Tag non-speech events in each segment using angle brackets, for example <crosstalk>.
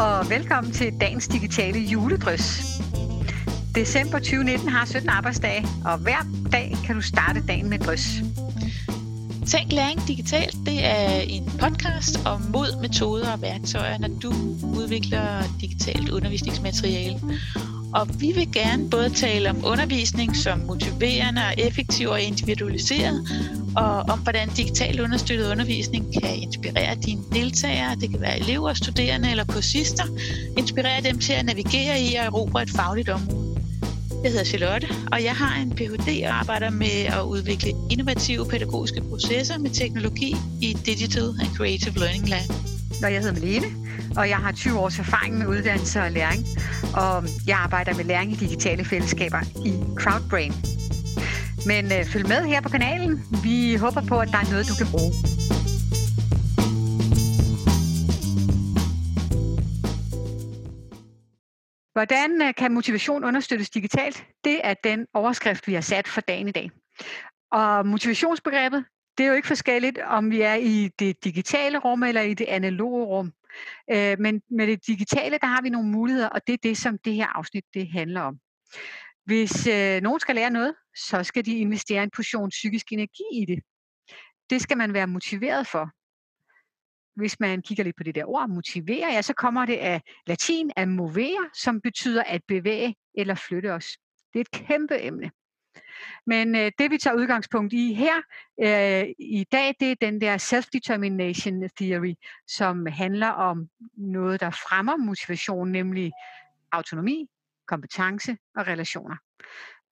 og velkommen til dagens digitale juledrys. December 2019 har 17 arbejdsdage, og hver dag kan du starte dagen med drys. Tænk læring digitalt, det er en podcast om mod, metoder og værktøjer, når du udvikler digitalt undervisningsmateriale. Og vi vil gerne både tale om undervisning som motiverende og effektiv og individualiseret, og om hvordan digital understøttet undervisning kan inspirere dine deltagere, det kan være elever, studerende eller kursister, inspirere dem til at navigere i og erobre et fagligt område. Jeg hedder Charlotte, og jeg har en Ph.D. og arbejder med at udvikle innovative pædagogiske processer med teknologi i Digital and Creative Learning Lab. Og jeg hedder Malene, og jeg har 20 års erfaring med uddannelse og læring, og jeg arbejder med læring i digitale fællesskaber i Crowdbrain. Men øh, følg med her på kanalen. Vi håber på, at der er noget, du kan bruge. Hvordan øh, kan motivation understøttes digitalt? Det er den overskrift, vi har sat for dagen i dag. Og motivationsbegrebet, det er jo ikke forskelligt, om vi er i det digitale rum eller i det analoge rum. Øh, men med det digitale, der har vi nogle muligheder, og det er det, som det her afsnit det handler om. Hvis øh, nogen skal lære noget, så skal de investere en portion psykisk energi i det. Det skal man være motiveret for. Hvis man kigger lidt på det der ord, motivere, ja, så kommer det af latin, at movere, som betyder at bevæge eller flytte os. Det er et kæmpe emne. Men øh, det vi tager udgangspunkt i her øh, i dag, det er den der self-determination theory, som handler om noget, der fremmer motivation, nemlig autonomi, kompetence og relationer.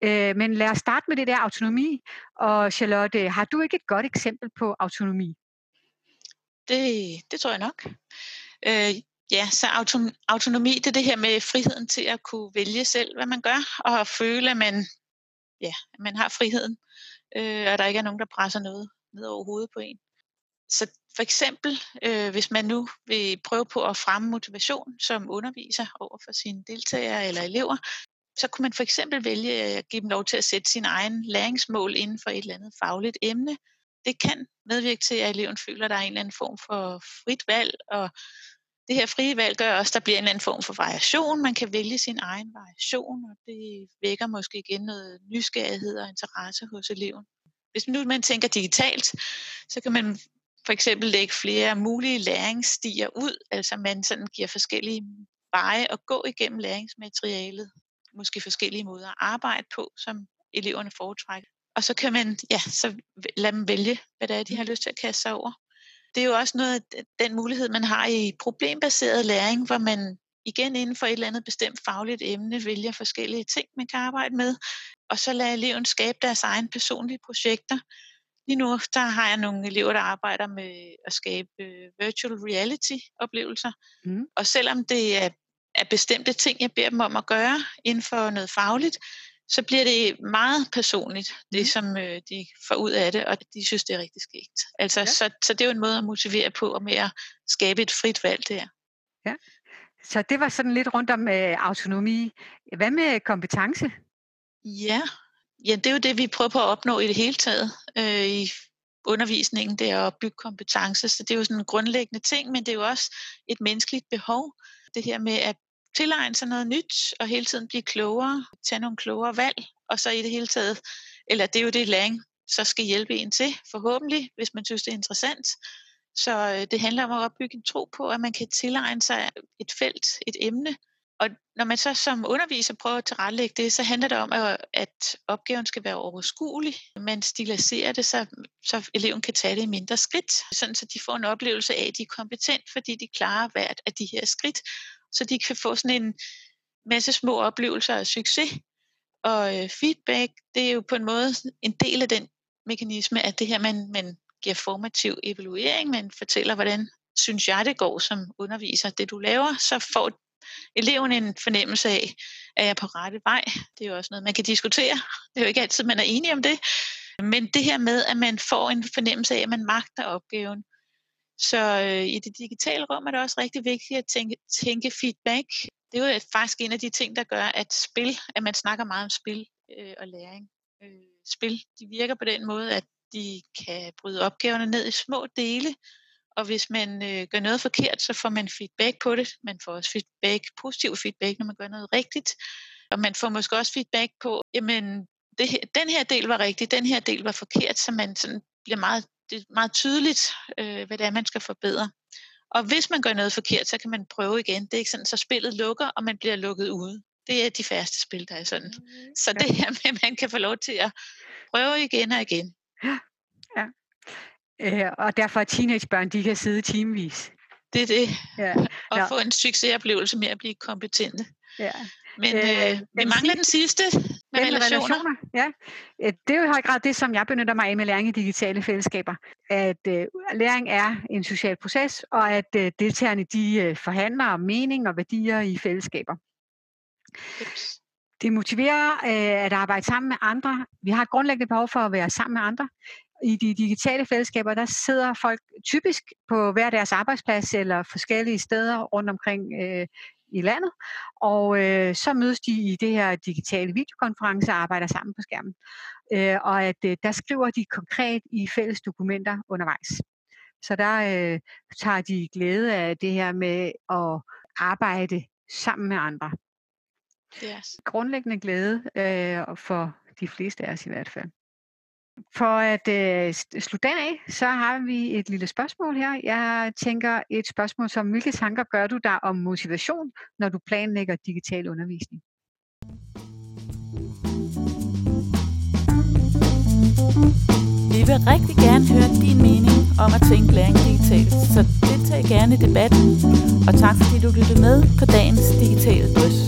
Øh, men lad os starte med det der autonomi. Og Charlotte, har du ikke et godt eksempel på autonomi? Det, det tror jeg nok. Øh, ja, så autonomi, det er det her med friheden til at kunne vælge selv, hvad man gør, og føle, at man ja, man har friheden, øh, og der ikke er nogen, der presser noget ned over hovedet på en. Så for eksempel, øh, hvis man nu vil prøve på at fremme motivation som underviser over for sine deltagere eller elever, så kunne man for eksempel vælge at give dem lov til at sætte sin egen læringsmål inden for et eller andet fagligt emne. Det kan medvirke til, at eleven føler, at der er en eller anden form for frit valg, og det her frie valg gør også, at der bliver en eller anden form for variation. Man kan vælge sin egen variation, og det vækker måske igen noget nysgerrighed og interesse hos eleven. Hvis nu man tænker digitalt, så kan man for eksempel lægge flere mulige læringsstier ud, altså man sådan giver forskellige veje at gå igennem læringsmaterialet, måske forskellige måder at arbejde på, som eleverne foretrækker. Og så kan man ja, så lade dem vælge, hvad det er, de har lyst til at kaste sig over det er jo også noget af den mulighed, man har i problembaseret læring, hvor man igen inden for et eller andet bestemt fagligt emne vælger forskellige ting, man kan arbejde med, og så lader eleven skabe deres egne personlige projekter. Lige nu der har jeg nogle elever, der arbejder med at skabe øh, virtual reality oplevelser, mm. og selvom det er, er bestemte ting, jeg beder dem om at gøre inden for noget fagligt, så bliver det meget personligt, det mm. som øh, de får ud af det, og de synes, det er rigtig skægt. Altså, ja. så, så det er jo en måde at motivere på, og med at skabe et frit valg der. Ja, så det var sådan lidt rundt om øh, autonomi. Hvad med kompetence? Ja ja, det er jo det, vi prøver på at opnå i det hele taget øh, i undervisningen, det er at bygge kompetence, så det er jo sådan en grundlæggende ting, men det er jo også et menneskeligt behov, det her med at tilegne sig noget nyt, og hele tiden blive klogere, tage nogle klogere valg, og så i det hele taget, eller det er jo det læring, så skal hjælpe en til, forhåbentlig, hvis man synes, det er interessant. Så øh, det handler om at opbygge en tro på, at man kan tilegne sig et felt, et emne. Og når man så som underviser prøver at tilrettelægge det, så handler det om, at opgaven skal være overskuelig. Man stiliserer det, så, så eleven kan tage det i mindre skridt, sådan så de får en oplevelse af, at de er kompetent, fordi de klarer hvert af de her skridt, så de kan få sådan en masse små oplevelser af succes. Og øh, feedback, det er jo på en måde en del af den mekanisme, at det her, man, man giver formativ evaluering, man fortæller, hvordan synes jeg, det går som underviser, det du laver, så får eleven en fornemmelse af, at jeg er på rette vej. Det er jo også noget, man kan diskutere. Det er jo ikke altid, man er enig om det. Men det her med, at man får en fornemmelse af, at man magter opgaven, så øh, i det digitale rum er det også rigtig vigtigt at tænke, tænke feedback. Det er jo øh, faktisk en af de ting, der gør, at spil, at man snakker meget om spil øh, og læring. Øh, spil, de virker på den måde, at de kan bryde opgaverne ned i små dele, og hvis man øh, gør noget forkert, så får man feedback på det. Man får også feedback, positiv feedback, når man gør noget rigtigt. Og man får måske også feedback på, jamen, det her, den her del var rigtig, den her del var forkert, så man sådan bliver meget, det er meget tydeligt, øh, hvad det er, man skal forbedre. Og hvis man gør noget forkert, så kan man prøve igen. Det er ikke sådan, så spillet lukker, og man bliver lukket ude. Det er de færreste spil, der er sådan. Mm, så det her med, at man kan få lov til at prøve igen og igen. Øh, og derfor er teenagebørn, de kan sidde timevis. Det er det. Ja. <laughs> og ja. få en succesoplevelse med at blive kompetente. Ja. Men øh, øh vi mangler den sidste med relationer. relationer. Ja, øh, det er jo i høj grad det, som jeg benytter mig af med læring i digitale fællesskaber. At øh, læring er en social proces, og at øh, deltagerne de øh, forhandler om mening og værdier i fællesskaber. Ups. Det motiverer øh, at arbejde sammen med andre. Vi har et grundlæggende behov for at være sammen med andre. I de digitale fællesskaber, der sidder folk typisk på hver deres arbejdsplads eller forskellige steder rundt omkring øh, i landet, og øh, så mødes de i det her digitale videokonference og arbejder sammen på skærmen. Øh, og at øh, der skriver de konkret i fælles dokumenter undervejs. Så der øh, tager de glæde af det her med at arbejde sammen med andre. Yes. Grundlæggende glæde øh, for de fleste af os i hvert fald. For at øh, slutte af, så har vi et lille spørgsmål her. Jeg tænker et spørgsmål som, hvilke tanker gør du der om motivation, når du planlægger digital undervisning? Vi vil rigtig gerne høre din mening om at tænke læring digitalt, så deltag gerne i debatten. Og tak fordi du lyttede med på dagens digitale drøs.